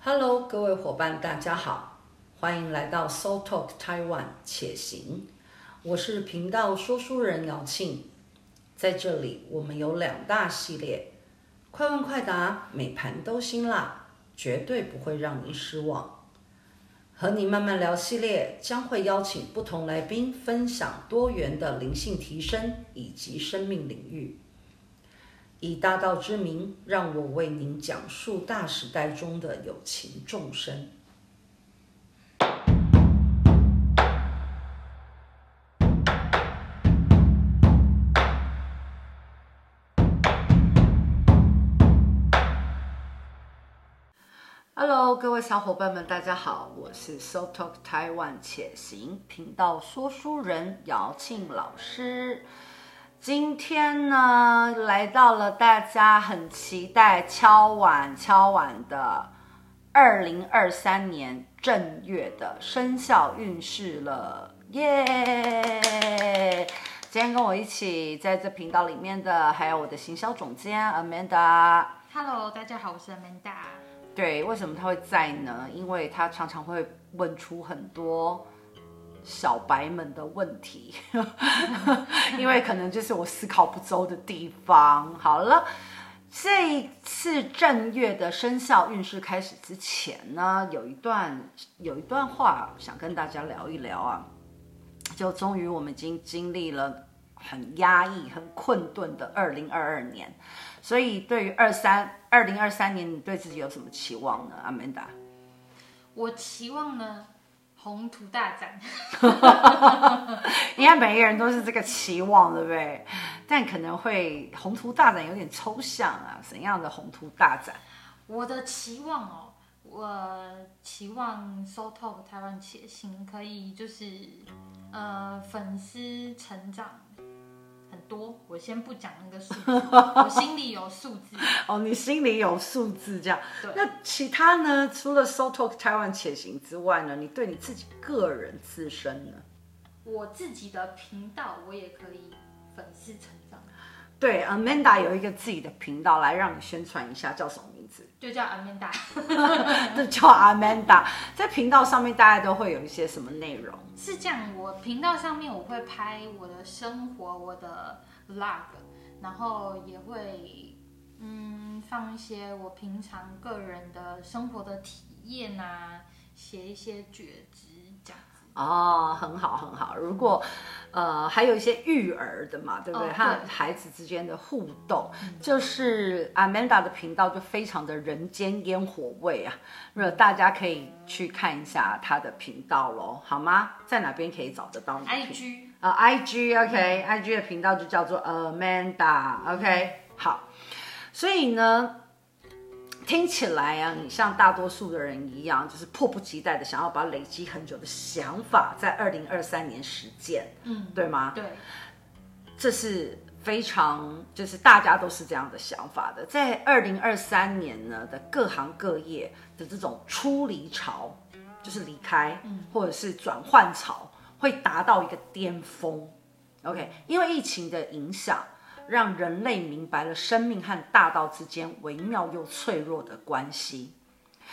Hello，各位伙伴，大家好，欢迎来到 Soul Talk Taiwan 且行。我是频道说书人姚庆，在这里我们有两大系列，快问快答，每盘都辛辣，绝对不会让你失望。和你慢慢聊系列将会邀请不同来宾分享多元的灵性提升以及生命领域。以大道之名，让我为您讲述大时代中的有情众生。Hello，各位小伙伴们，大家好，我是 SoTalk Taiwan 且行频道说书人姚庆老师。今天呢，来到了大家很期待、敲碗敲碗的二零二三年正月的生肖运势了，耶、yeah!！今天跟我一起在这频道里面的，还有我的行销总监 Amanda。Hello，大家好，我是 Amanda。对，为什么他会在呢？因为他常常会问出很多。小白们的问题，因为可能就是我思考不周的地方。好了，这一次正月的生肖运势开始之前呢，有一段有一段话想跟大家聊一聊啊。就终于我们已经经历了很压抑、很困顿的二零二二年，所以对于二三二零二三年，你对自己有什么期望呢阿曼达我期望呢。宏图大展，应该每一个人都是这个期望，对不对？但可能会宏图大展有点抽象啊，怎样的宏图大展？我的期望哦，我期望 Soul Talk 台湾且行可以就是呃粉丝成长。很多，我先不讲那个数字，我心里有数字。哦，你心里有数字，这样。对。那其他呢？除了 Soul Talk 台湾且行之外呢？你对你自己个人自身呢？我自己的频道，我也可以粉丝成长。对，Amanda 有一个自己的频道，来让你宣传一下，叫什么就叫 Amanda，就叫 Amanda。在频道上面，大家都会有一些什么内容？是这样，我频道上面我会拍我的生活，我的 vlog，然后也会嗯放一些我平常个人的生活的体验啊，写一些觉知。哦，很好很好。如果，呃，还有一些育儿的嘛，对不对？和、哦、孩子之间的互动，嗯、就是 Amanda 的频道就非常的人间烟火味啊。如果大家可以去看一下她的频道喽，好吗？在哪边可以找得到你？IG 啊、uh,，IG OK，IG、嗯、的频道就叫做 Amanda，OK，、好。所以呢。听起来啊，你像大多数的人一样，就是迫不及待的想要把累积很久的想法在二零二三年实践，嗯，对吗？对，这是非常，就是大家都是这样的想法的。在二零二三年呢的各行各业的这种出离潮，就是离开，或者是转换潮，会达到一个巅峰。OK，因为疫情的影响。让人类明白了生命和大道之间微妙又脆弱的关系，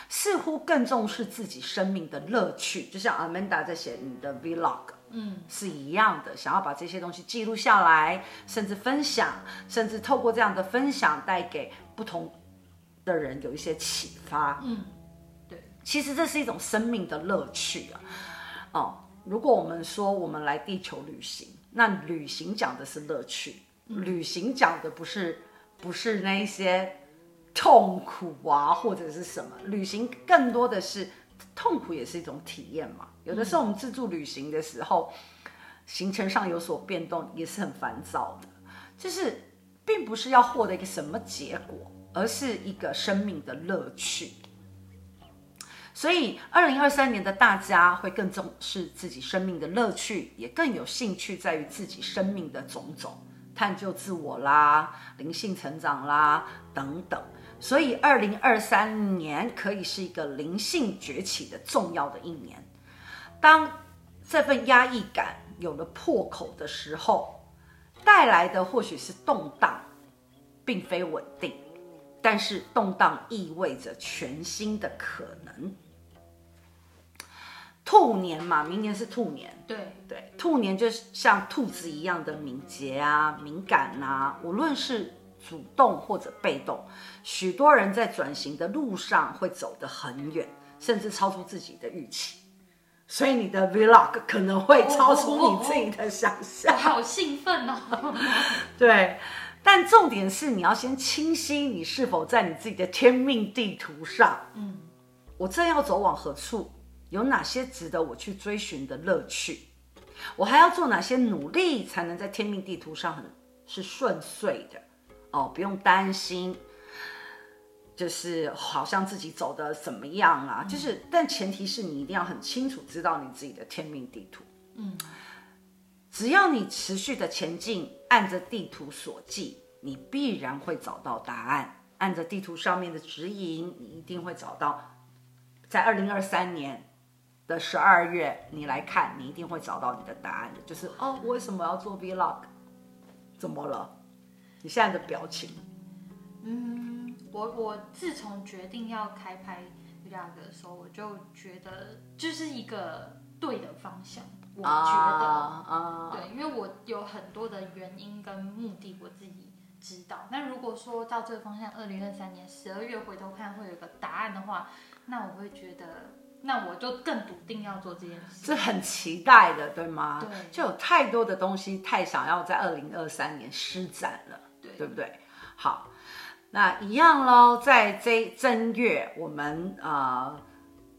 似乎更重视自己生命的乐趣。就像 Amanda 在写你的 Vlog，嗯，是一样的，想要把这些东西记录下来，甚至分享，甚至透过这样的分享带给不同的人有一些启发。嗯，对，其实这是一种生命的乐趣啊。哦，如果我们说我们来地球旅行，那旅行讲的是乐趣。旅行讲的不是不是那些痛苦啊，或者是什么？旅行更多的是痛苦，也是一种体验嘛。有的时候我们自助旅行的时候，行程上有所变动，也是很烦躁的。就是并不是要获得一个什么结果，而是一个生命的乐趣。所以，二零二三年的大家会更重视自己生命的乐趣，也更有兴趣在于自己生命的种种。探究自我啦，灵性成长啦，等等。所以，二零二三年可以是一个灵性崛起的重要的一年。当这份压抑感有了破口的时候，带来的或许是动荡，并非稳定。但是动荡意味着全新的可能。兔年嘛，明年是兔年，对对，兔年就像兔子一样的敏捷啊、敏感啊，无论是主动或者被动，许多人在转型的路上会走得很远，甚至超出自己的预期。所以你的 vlog 可能会超出你自己的想象。哦哦哦哦，好兴奋哦！对，但重点是你要先清晰你是否在你自己的天命地图上。嗯，我正要走往何处？有哪些值得我去追寻的乐趣？我还要做哪些努力才能在天命地图上很是顺遂的？哦，不用担心，就是好像自己走的怎么样啊？就是，但前提是你一定要很清楚知道你自己的天命地图。嗯，只要你持续的前进，按着地图所记，你必然会找到答案。按着地图上面的指引，你一定会找到，在二零二三年。的十二月，你来看，你一定会找到你的答案的。就是哦，我为什么要做 Vlog？怎么了？你现在的表情？嗯，我我自从决定要开拍 Vlog 的时候，我就觉得就是一个对的方向。我觉得，啊啊、对，因为我有很多的原因跟目的，我自己知道。那如果说到这个方向，二零二三年十二月回头看会有一个答案的话，那我会觉得。那我就更笃定要做这件事，是很期待的，对吗？对，就有太多的东西，太想要在二零二三年施展了，对，对不对？好，那一样喽，在这正月，我们呃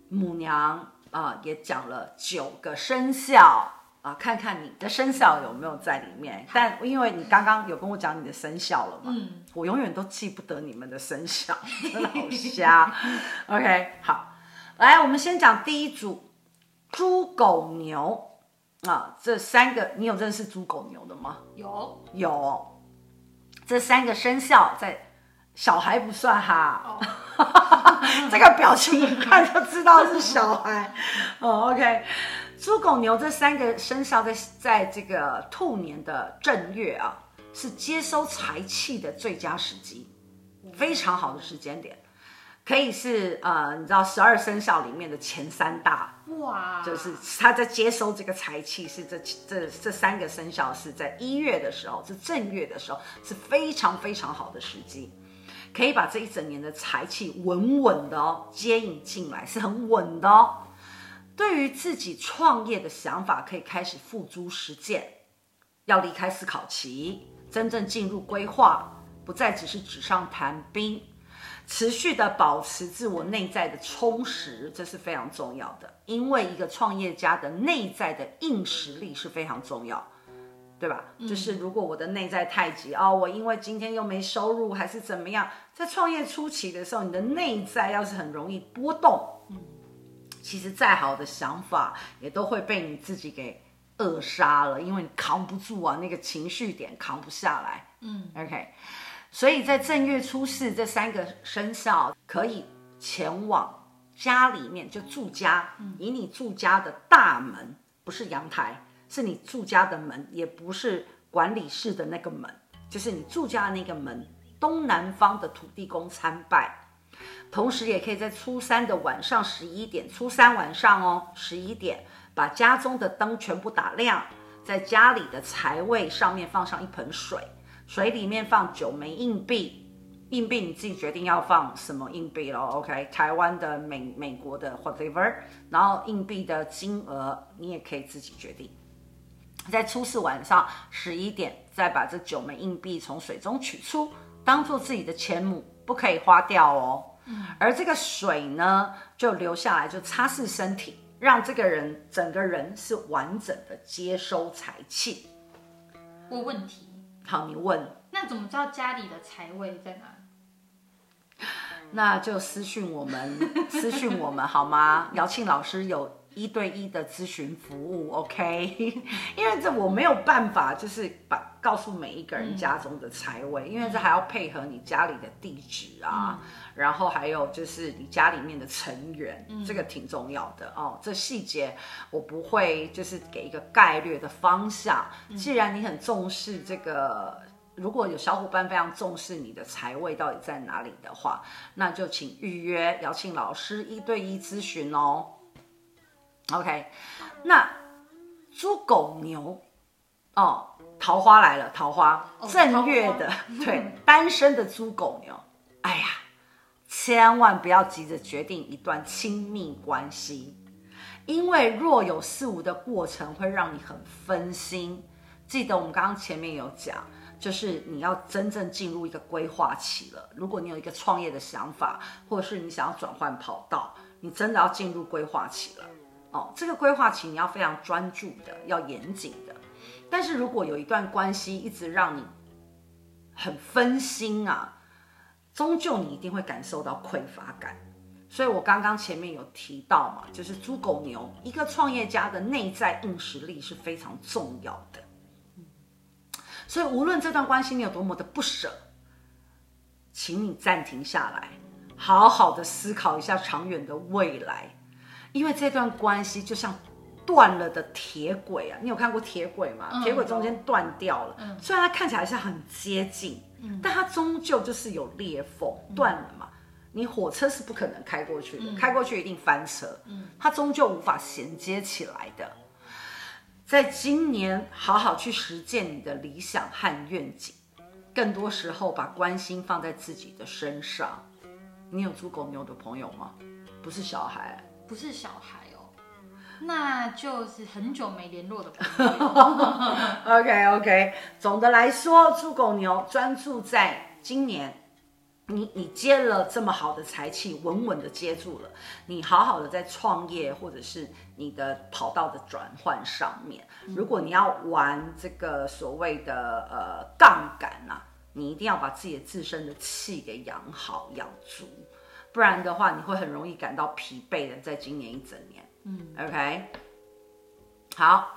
母娘啊、呃、也讲了九个生肖啊、呃，看看你的生肖有没有在里面。但因为你刚刚有跟我讲你的生肖了嘛，嗯，我永远都记不得你们的生肖，真的好瞎。OK，好。来，我们先讲第一组，猪、狗、牛。啊，这三个你有认识猪、狗、牛的吗？有。有，这三个生肖在小孩不算哈，哦、这个表情一看就知道是小孩。哦，OK，猪、狗、牛这三个生肖在在这个兔年的正月啊，是接收财气的最佳时机，非常好的时间点。可以是呃，你知道十二生肖里面的前三大哇，就是他在接收这个财气，是这这这三个生肖是在一月的时候，是正月的时候，是非常非常好的时机，可以把这一整年的财气稳稳的哦接引进来，是很稳的哦。对于自己创业的想法，可以开始付诸实践，要离开思考期，真正进入规划，不再只是纸上谈兵。持续的保持自我内在的充实，这是非常重要的。因为一个创业家的内在的硬实力是非常重要，对吧？嗯、就是如果我的内在太急哦，我因为今天又没收入，还是怎么样，在创业初期的时候，你的内在要是很容易波动，嗯，其实再好的想法也都会被你自己给扼杀了，因为你扛不住啊，那个情绪点扛不下来。嗯，OK。所以在正月初四，这三个生肖可以前往家里面就住家，以你住家的大门，不是阳台，是你住家的门，也不是管理室的那个门，就是你住家的那个门，东南方的土地公参拜。同时，也可以在初三的晚上十一点，初三晚上哦，十一点，把家中的灯全部打亮，在家里的财位上面放上一盆水。水里面放九枚硬币，硬币你自己决定要放什么硬币咯。OK，台湾的、美美国的 whatever，然后硬币的金额你也可以自己决定。在初四晚上十一点，再把这九枚硬币从水中取出，当做自己的钱母，不可以花掉哦。嗯。而这个水呢，就留下来，就擦拭身体，让这个人整个人是完整的接收财气。问问题。好，你问，那怎么知道家里的财位在哪？那就私讯我们，私讯我们好吗？姚庆老师有一对一的咨询服务，OK？因为这我没有办法，就是把告诉每一个人家中的财位，嗯、因为这还要配合你家里的地址啊，嗯、然后还有就是你家里面的成员，嗯、这个挺重要的哦。这细节我不会就是给一个概略的方向。嗯、既然你很重视这个如果有小伙伴非常重视你的财位到底在哪里的话，那就请预约邀请老师一对一咨询哦。OK，那猪狗牛哦，桃花来了，桃花正月的，对，单身的猪狗牛，哎呀，千万不要急着决定一段亲密关系，因为若有似无的过程会让你很分心。记得我们刚刚前面有讲。就是你要真正进入一个规划期了。如果你有一个创业的想法，或者是你想要转换跑道，你真的要进入规划期了。哦，这个规划期你要非常专注的，要严谨的。但是如果有一段关系一直让你很分心啊，终究你一定会感受到匮乏感。所以我刚刚前面有提到嘛，就是猪狗牛，一个创业家的内在硬实力是非常重要的。所以，无论这段关系你有多么的不舍，请你暂停下来，好好的思考一下长远的未来，因为这段关系就像断了的铁轨啊！你有看过铁轨吗？铁轨中间断掉了，虽然它看起来是很接近，但它终究就是有裂缝，断了嘛。你火车是不可能开过去的，开过去一定翻车，它终究无法衔接起来的。在今年，好好去实践你的理想和愿景，更多时候把关心放在自己的身上。你有猪狗牛的朋友吗？不是小孩，不是小孩哦，那就是很久没联络的朋友。OK OK，总的来说，猪狗牛专注在今年。你你接了这么好的财气，稳稳的接住了。你好好的在创业或者是你的跑道的转换上面，如果你要玩这个所谓的呃杠杆啊，你一定要把自己的自身的气给养好养足，不然的话你会很容易感到疲惫的。在今年一整年，嗯，OK，好，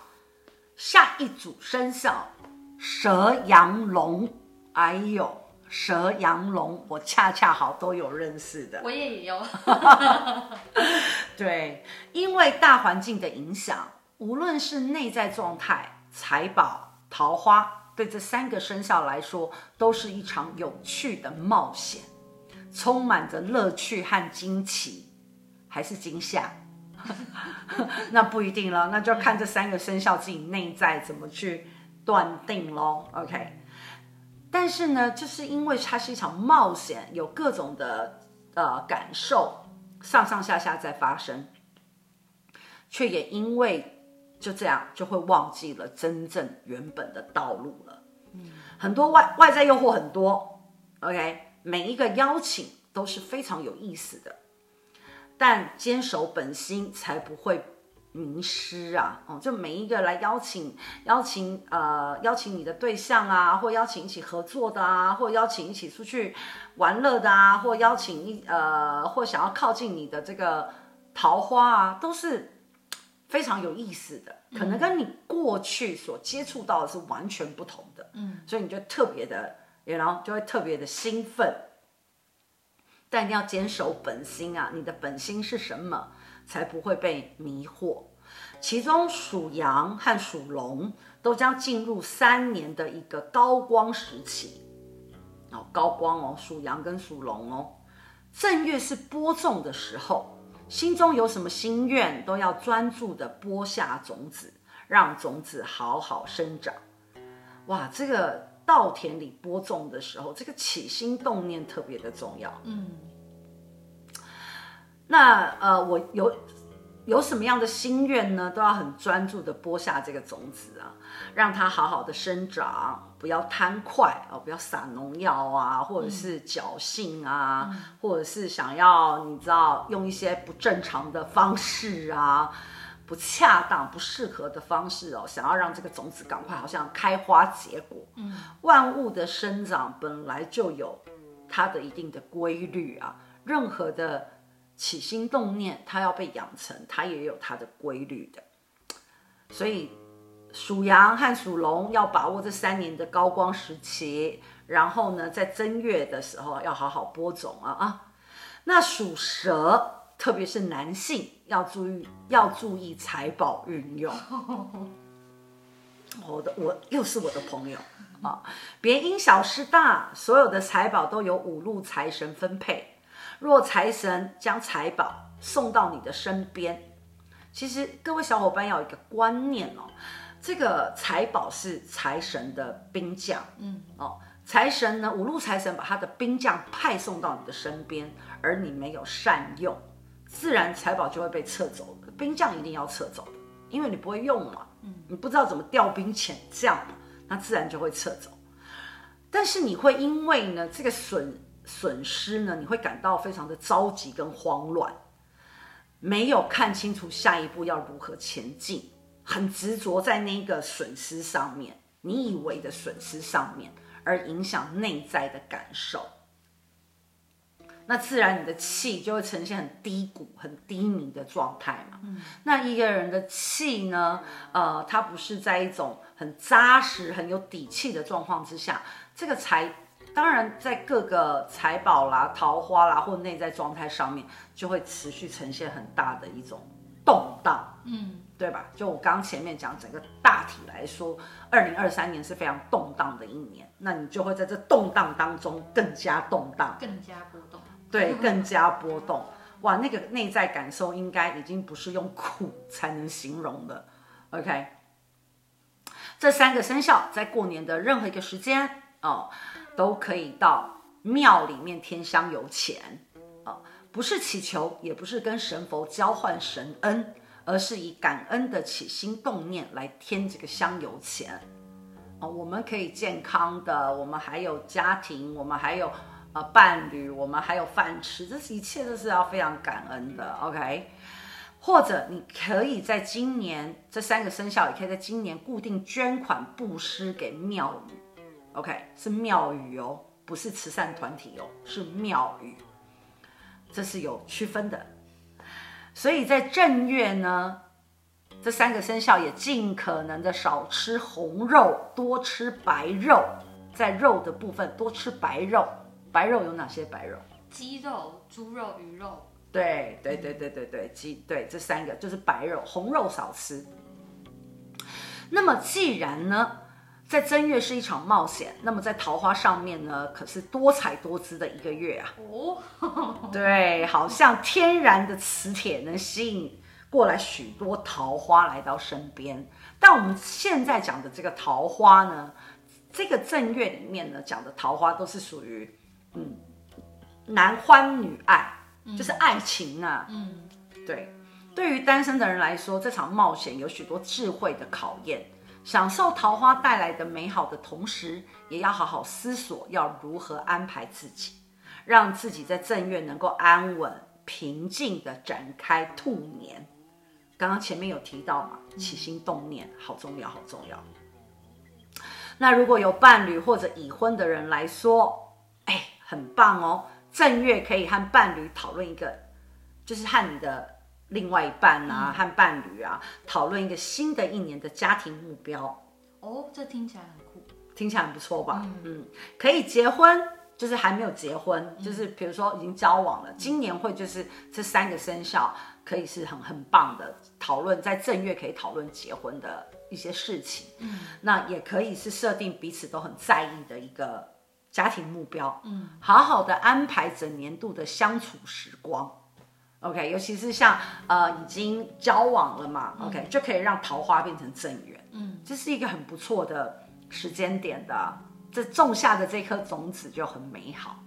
下一组生肖蛇羊龙，哎呦。蛇、羊、龙，我恰恰好都有认识的，我也有。对，因为大环境的影响，无论是内在状态、财宝、桃花，对这三个生肖来说，都是一场有趣的冒险，充满着乐趣和惊奇，还是惊吓？那不一定了，那就要看这三个生肖自己内在怎么去断定喽。OK。但是呢，就是因为它是一场冒险，有各种的呃感受，上上下下在发生，却也因为就这样就会忘记了真正原本的道路了。嗯，很多外外在诱惑很多，OK，每一个邀请都是非常有意思的，但坚守本心才不会。迷失啊，哦，就每一个来邀请、邀请呃、邀请你的对象啊，或邀请一起合作的啊，或邀请一起出去玩乐的啊，或邀请一呃，或想要靠近你的这个桃花啊，都是非常有意思的，可能跟你过去所接触到的是完全不同的，嗯，所以你就特别的，然后就会特别的兴奋，但一定要坚守本心啊，你的本心是什么？才不会被迷惑。其中属羊和属龙都将进入三年的一个高光时期。哦，高光哦，属羊跟属龙哦。正月是播种的时候，心中有什么心愿，都要专注的播下种子，让种子好好生长。哇，这个稻田里播种的时候，这个起心动念特别的重要。嗯。那呃，我有有什么样的心愿呢？都要很专注的播下这个种子啊，让它好好的生长，不要贪快哦，不要撒农药啊，或者是侥幸啊，嗯、或者是想要你知道用一些不正常的方式啊，不恰当、不适合的方式哦，想要让这个种子赶快好像开花结果。嗯，万物的生长本来就有它的一定的规律啊，任何的。起心动念，它要被养成，它也有它的规律的。所以属羊和属龙要把握这三年的高光时期，然后呢，在正月的时候要好好播种啊啊。那属蛇，特别是男性要注意，要注意财宝运用。我的我又是我的朋友啊！别因小失大，所有的财宝都由五路财神分配。若财神将财宝送到你的身边，其实各位小伙伴要有一个观念哦，这个财宝是财神的兵将，嗯哦，财神呢，五路财神把他的兵将派送到你的身边，而你没有善用，自然财宝就会被撤走。兵将一定要撤走的，因为你不会用嘛，嗯，你不知道怎么调兵遣将嘛，那自然就会撤走。但是你会因为呢这个损损失呢，你会感到非常的着急跟慌乱，没有看清楚下一步要如何前进，很执着在那个损失上面，你以为的损失上面，而影响内在的感受。那自然你的气就会呈现很低谷、很低迷的状态嘛。嗯，那一个人的气呢，呃，他不是在一种很扎实、很有底气的状况之下，这个财，当然在各个财宝啦、桃花啦或内在状态上面，就会持续呈现很大的一种动荡。嗯，对吧？就我刚前面讲，整个大体来说，二零二三年是非常动荡的一年，那你就会在这动荡当中更加动荡，更加波动。对，更加波动，哇，那个内在感受应该已经不是用苦才能形容的。OK，这三个生肖在过年的任何一个时间哦，都可以到庙里面添香油钱哦，不是祈求，也不是跟神佛交换神恩，而是以感恩的起心动念来添这个香油钱哦。我们可以健康的，我们还有家庭，我们还有。呃，伴侣，我们还有饭吃，这是一切都是要非常感恩的，OK？或者你可以在今年这三个生肖，也可以在今年固定捐款布施给庙宇，OK？是庙宇哦，不是慈善团体哦，是庙宇，这是有区分的。所以在正月呢，这三个生肖也尽可能的少吃红肉，多吃白肉，在肉的部分多吃白肉。白肉有哪些白肉？鸡肉、猪肉、鱼肉。对对对对对对，鸡对这三个就是白肉，红肉少吃。那么既然呢，在正月是一场冒险，那么在桃花上面呢，可是多彩多姿的一个月啊。哦，对，好像天然的磁铁能吸引过来许多桃花来到身边。但我们现在讲的这个桃花呢，这个正月里面呢讲的桃花都是属于。嗯，男欢女爱，就是爱情啊。嗯，对，对于单身的人来说，这场冒险有许多智慧的考验。享受桃花带来的美好的同时，也要好好思索要如何安排自己，让自己在正月能够安稳平静的展开兔年。刚刚前面有提到嘛，起心动念好重要，好重要。那如果有伴侣或者已婚的人来说，很棒哦，正月可以和伴侣讨论一个，就是和你的另外一半啊，嗯、和伴侣啊讨论一个新的一年的家庭目标。哦，这听起来很酷，听起来很不错吧？嗯，嗯，可以结婚，就是还没有结婚，嗯、就是比如说已经交往了，嗯、今年会就是这三个生肖可以是很很棒的讨论，在正月可以讨论结婚的一些事情。嗯，那也可以是设定彼此都很在意的一个。家庭目标，嗯，好好的安排整年度的相处时光，OK，尤其是像呃已经交往了嘛，OK，就可以让桃花变成正缘，嗯，这是一个很不错的时间点的，这种下的这颗种子就很美好，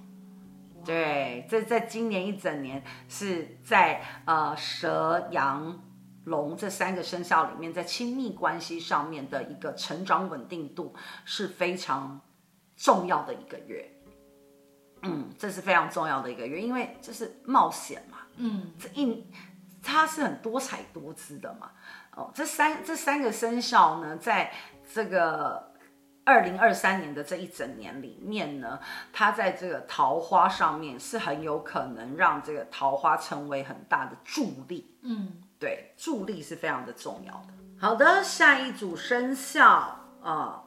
对，这在今年一整年是在呃蛇、羊、龙这三个生肖里面，在亲密关系上面的一个成长稳定度是非常。重要的一个月，嗯，这是非常重要的一个月，因为这是冒险嘛，嗯，这一它是很多彩多姿的嘛，哦，这三这三个生肖呢，在这个二零二三年的这一整年里面呢，它在这个桃花上面是很有可能让这个桃花成为很大的助力，嗯，对，助力是非常的重要的。好的，下一组生肖啊，呃，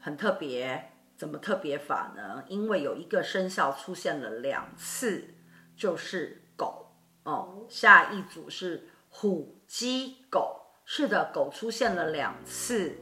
很特别。怎么特别法呢？因为有一个生肖出现了两次，就是狗哦。下一组是虎、鸡、狗，是的，狗出现了两次。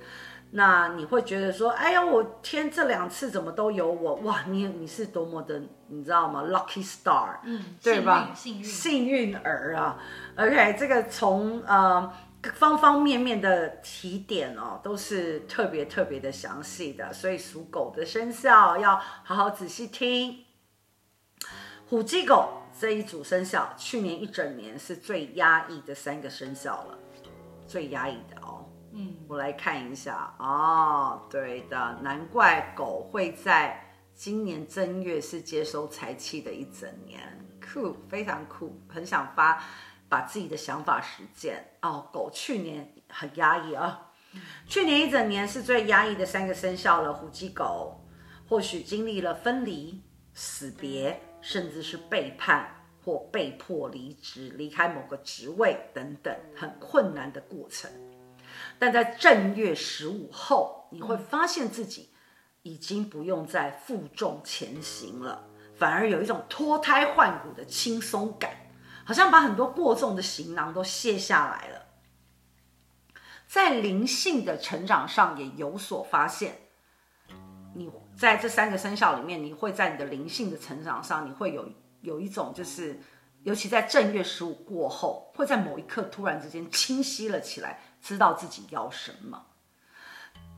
那你会觉得说，哎呀，我天，这两次怎么都有我？哇，你你是多么的，你知道吗？Lucky star，嗯，对吧？幸运，幸运儿啊。OK，这个从呃方方面面的提点哦，都是特别特别的详细的，所以属狗的生肖要好好仔细听。虎、鸡、狗这一组生肖，去年一整年是最压抑的三个生肖了，最压抑的哦。嗯，我来看一下哦，对的，难怪狗会在今年正月是接收财气的一整年，酷，非常酷，很想发把自己的想法实践哦。狗去年很压抑啊，去年一整年是最压抑的三个生肖了，虎、鸡、狗，或许经历了分离、死别，甚至是背叛或被迫离职、离开某个职位等等，很困难的过程。但在正月十五后，你会发现自己已经不用再负重前行了，反而有一种脱胎换骨的轻松感，好像把很多过重的行囊都卸下来了。在灵性的成长上也有所发现，你在这三个生肖里面，你会在你的灵性的成长上，你会有有一种就是，尤其在正月十五过后，会在某一刻突然之间清晰了起来。知道自己要什么，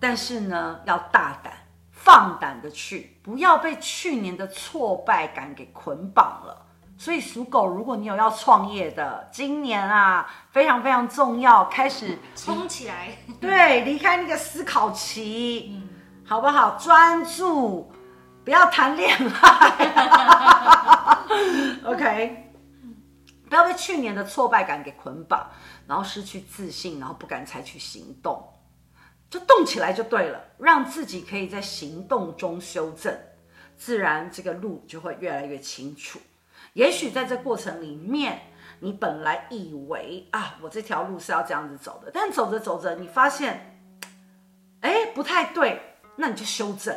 但是呢，要大胆、放胆的去，不要被去年的挫败感给捆绑了。所以属狗，如果你有要创业的，今年啊，非常非常重要，开始冲起来，对，离开那个思考期，嗯，好不好？专注，不要谈恋爱，OK。不要被去年的挫败感给捆绑，然后失去自信，然后不敢采取行动，就动起来就对了，让自己可以在行动中修正，自然这个路就会越来越清楚。也许在这过程里面，你本来以为啊，我这条路是要这样子走的，但走着走着，你发现，哎，不太对，那你就修正，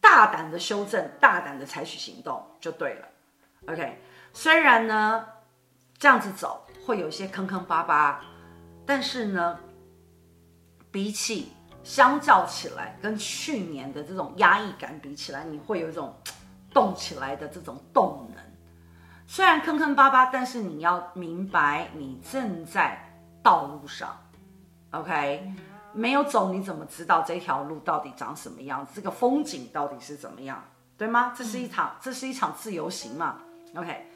大胆的修正，大胆的采取行动就对了。OK，虽然呢。这样子走会有一些坑坑巴巴，但是呢，比起相较起来，跟去年的这种压抑感比起来，你会有一种动起来的这种动能。虽然坑坑巴巴，但是你要明白，你正在道路上。OK，没有走，你怎么知道这条路到底长什么样子？这个风景到底是怎么样？对吗？这是一场，这是一场自由行嘛？OK。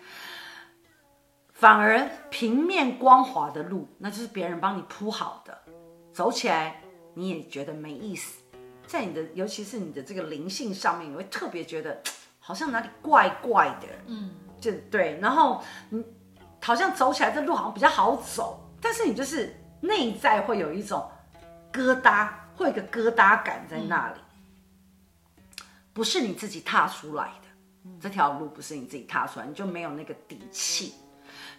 反而平面光滑的路，那就是别人帮你铺好的，走起来你也觉得没意思。在你的，尤其是你的这个灵性上面，你会特别觉得好像哪里怪怪的，嗯，就对。然后你好像走起来这路好像比较好走，但是你就是内在会有一种疙瘩，会有一个疙瘩感在那里，不是你自己踏出来的，这条路不是你自己踏出来，你就没有那个底气。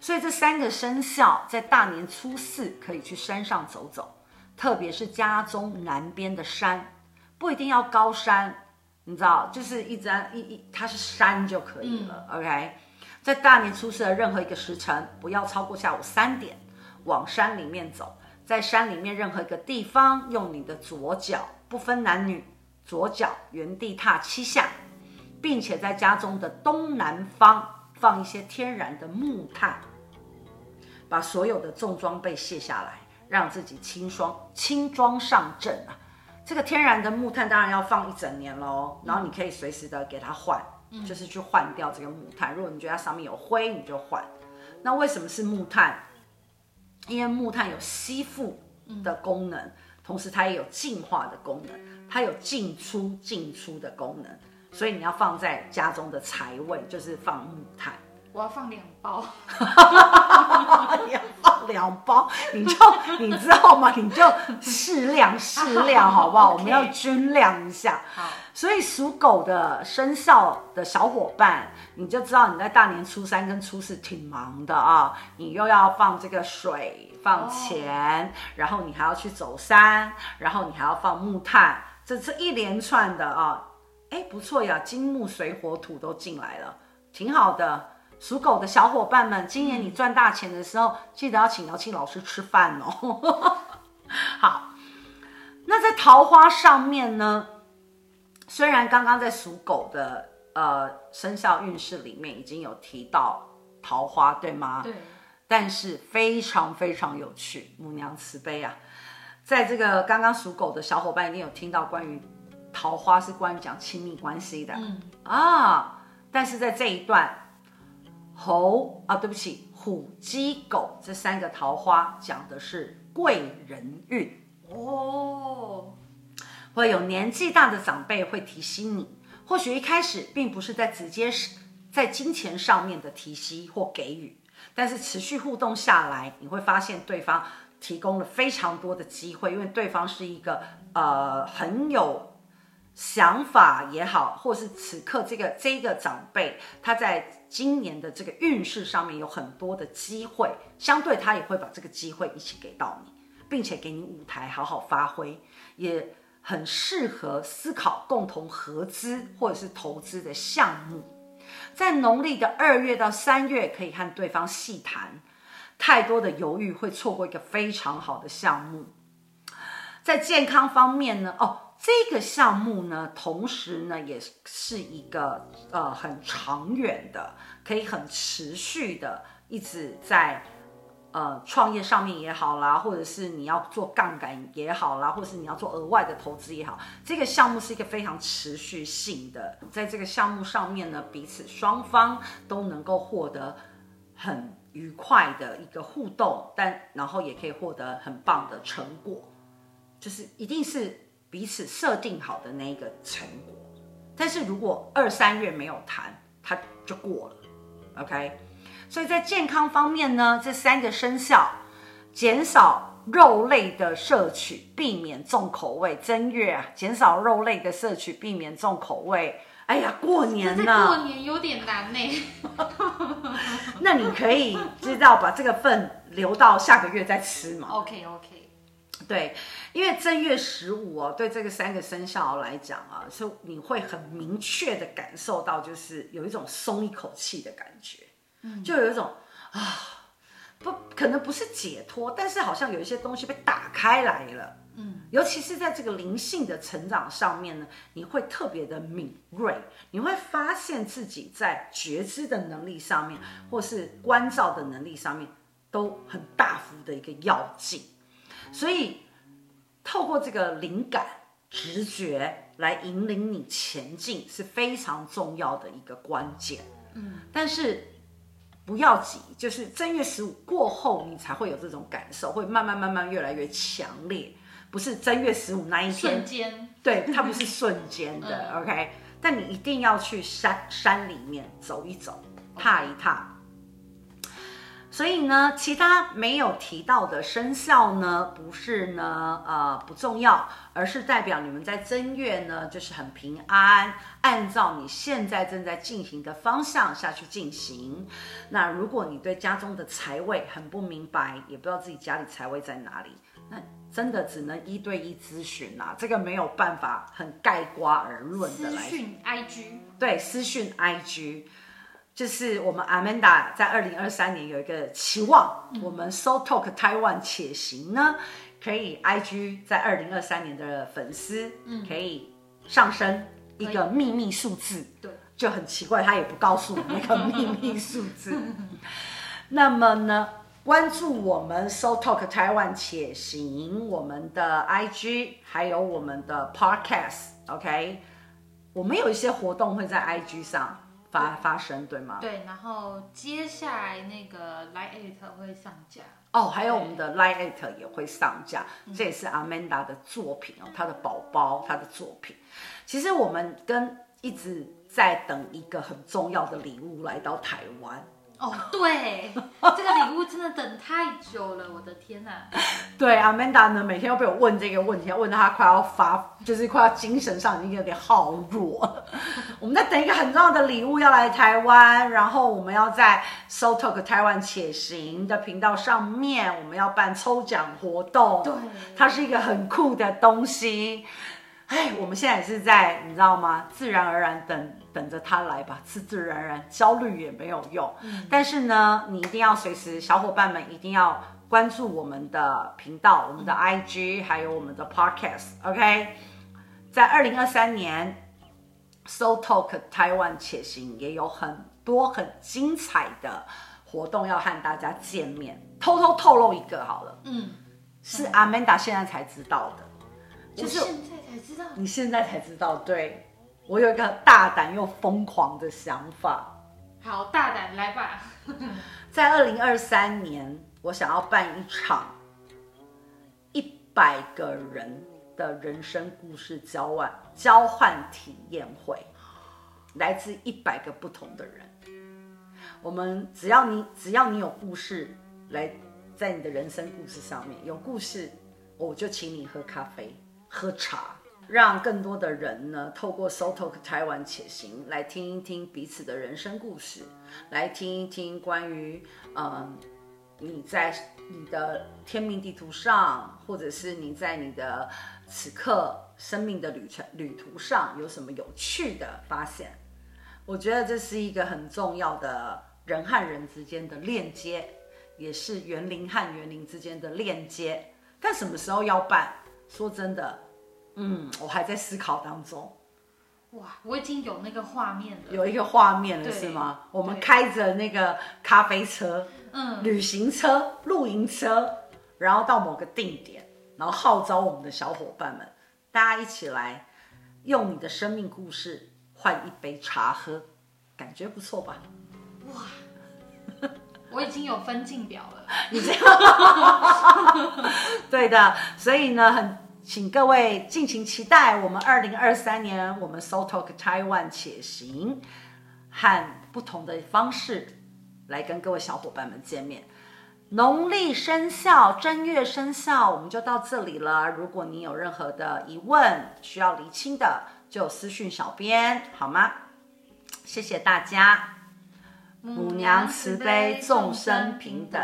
所以这三个生肖在大年初四可以去山上走走，特别是家中南边的山，不一定要高山，你知道，就是一张一一它是山就可以了。嗯、OK，在大年初四的任何一个时辰，不要超过下午三点，往山里面走，在山里面任何一个地方，用你的左脚，不分男女，左脚原地踏七下，并且在家中的东南方。放一些天然的木炭，把所有的重装备卸下来，让自己轻装轻装上阵啊！这个天然的木炭当然要放一整年喽，然后你可以随时的给它换，嗯、就是去换掉这个木炭。如果你觉得它上面有灰，你就换。那为什么是木炭？因为木炭有吸附的功能，同时它也有净化的功能，它有进出进出的功能。所以你要放在家中的财位，就是放木炭。我要放两包，两包，你就你知道吗？你就适量适量，好不好？我们要均量一下。好，所以属狗的生肖的小伙伴，你就知道你在大年初三跟初四挺忙的啊。你又要放这个水，放钱，oh. 然后你还要去走山，然后你还要放木炭，这这一连串的啊。哎，不错呀，金木水火土都进来了，挺好的。属狗的小伙伴们，今年你赚大钱的时候，记得要请姚庆老师吃饭哦。好，那那在桃花上面呢，虽然刚刚在属狗的呃生肖运势里面已经有提到桃花，对吗？对。但是非常非常有趣，母娘慈悲啊！在这个刚刚属狗的小伙伴一定有听到关于桃花是关于讲亲密关系的，嗯啊，但是在这一段猴啊，对不起，虎、鸡、狗这三个桃花讲的是贵人运哦，会有年纪大的长辈会提醒你，或许一开始并不是在直接在金钱上面的提携或给予。但是持续互动下来，你会发现对方提供了非常多的机会，因为对方是一个呃很有想法也好，或是此刻这个这个长辈他在今年的这个运势上面有很多的机会，相对他也会把这个机会一起给到你，并且给你舞台好好发挥，也很适合思考共同合资或者是投资的项目。在农历的二月到三月，可以和对方细谈。太多的犹豫会错过一个非常好的项目。在健康方面呢，哦，这个项目呢，同时呢，也是一个呃很长远的，可以很持续的，一直在。呃，创业上面也好啦，或者是你要做杠杆也好啦，或者是你要做额外的投资也好，这个项目是一个非常持续性的。在这个项目上面呢，彼此双方都能够获得很愉快的一个互动，但然后也可以获得很棒的成果，就是一定是彼此设定好的那个成果。但是如果二三月没有谈，它就过了，OK。所以在健康方面呢，这三个生肖减少肉类的摄取，避免重口味。正月啊，减少肉类的摄取，避免重口味。哎呀，过年了，过年有点难呢。那你可以知道把这个份留到下个月再吃嘛。OK OK。对，因为正月十五哦，对这个三个生肖来讲啊，是你会很明确的感受到，就是有一种松一口气的感觉。就有一种啊，不可能不是解脱，但是好像有一些东西被打开来了。嗯，尤其是在这个灵性的成长上面呢，你会特别的敏锐，你会发现自己在觉知的能力上面，或是关照的能力上面，都很大幅的一个跃进。所以，透过这个灵感、直觉来引领你前进，是非常重要的一个关键。嗯，但是。不要急，就是正月十五过后，你才会有这种感受，会慢慢慢慢越来越强烈。不是正月十五那一天，瞬间，对，它不是瞬间的、嗯、，OK。但你一定要去山山里面走一走，踏一踏。所以呢，其他没有提到的生肖呢，不是呢，呃，不重要，而是代表你们在正月呢，就是很平安，按照你现在正在进行的方向下去进行。那如果你对家中的财位很不明白，也不知道自己家里财位在哪里，那真的只能一对一咨询啦，这个没有办法很概括而论的来。私讯 IG，对，私讯 IG。就是我们 Amanda 在二零二三年有一个期望，嗯、我们 So Talk 湾且行呢，可以 IG 在二零二三年的粉丝，嗯，可以上升一个秘密数字，对，就很奇怪，他也不告诉我们那个秘密数字。那么呢，关注我们 So Talk 湾且行，我们的 IG 还有我们的 Podcast，OK，我们有一些活动会在 IG 上。发发生对吗？对，然后接下来那个 Light 会上架哦，还有我们的 Light 也会上架，这也是 Amanda 的作品哦，她的宝宝，她的作品。其实我们跟一直在等一个很重要的礼物来到台湾。哦，对，这个礼物真的等太久了，我的天哪！对，Amanda 呢，每天都被我问这个问题，问到他快要发，就是快要精神上已经有点耗弱。我们在等一个很重要的礼物要来台湾，然后我们要在 Soul Talk 台湾且行的频道上面，我们要办抽奖活动。对，它是一个很酷的东西。哎，我们现在也是在，你知道吗？自然而然等等着他来吧，自自然然，焦虑也没有用。嗯，但是呢，你一定要随时，小伙伴们一定要关注我们的频道、我们的 IG，还有我们的 Podcast。OK，在二零二三年。So Talk 台湾且行也有很多很精彩的活动要和大家见面，偷偷透露一个好了，嗯，是 Amanda 现在才知道的，就是现在才知道，你现在才知道，对，我有一个大胆又疯狂的想法，好大胆，来吧，在二零二三年，我想要办一场一百个人。的人生故事交换交换体验会，来自一百个不同的人。我们只要你只要你有故事，来在你的人生故事上面有故事，我就请你喝咖啡、喝茶，让更多的人呢透过 So Talk 台湾且行来听一听彼此的人生故事，来听一听关于嗯你在你的天命地图上，或者是你在你的。此刻生命的旅程旅途上有什么有趣的发现？我觉得这是一个很重要的人和人之间的链接，也是园林和园林之间的链接。但什么时候要办？说真的，嗯，我还在思考当中。哇，我已经有那个画面了，有一个画面了是吗？我们开着那个咖啡车，嗯，旅行车、露营车，然后到某个定点。然后号召我们的小伙伴们，大家一起来用你的生命故事换一杯茶喝，感觉不错吧？哇，我已经有分镜表了。你这样，对的。所以呢，很请各位尽情期待我们二零二三年我们 So Talk Taiwan 且行，和不同的方式来跟各位小伙伴们见面。农历生肖正月生肖，我们就到这里了。如果你有任何的疑问需要厘清的，就私讯小编好吗？谢谢大家，母娘慈悲，众生平等。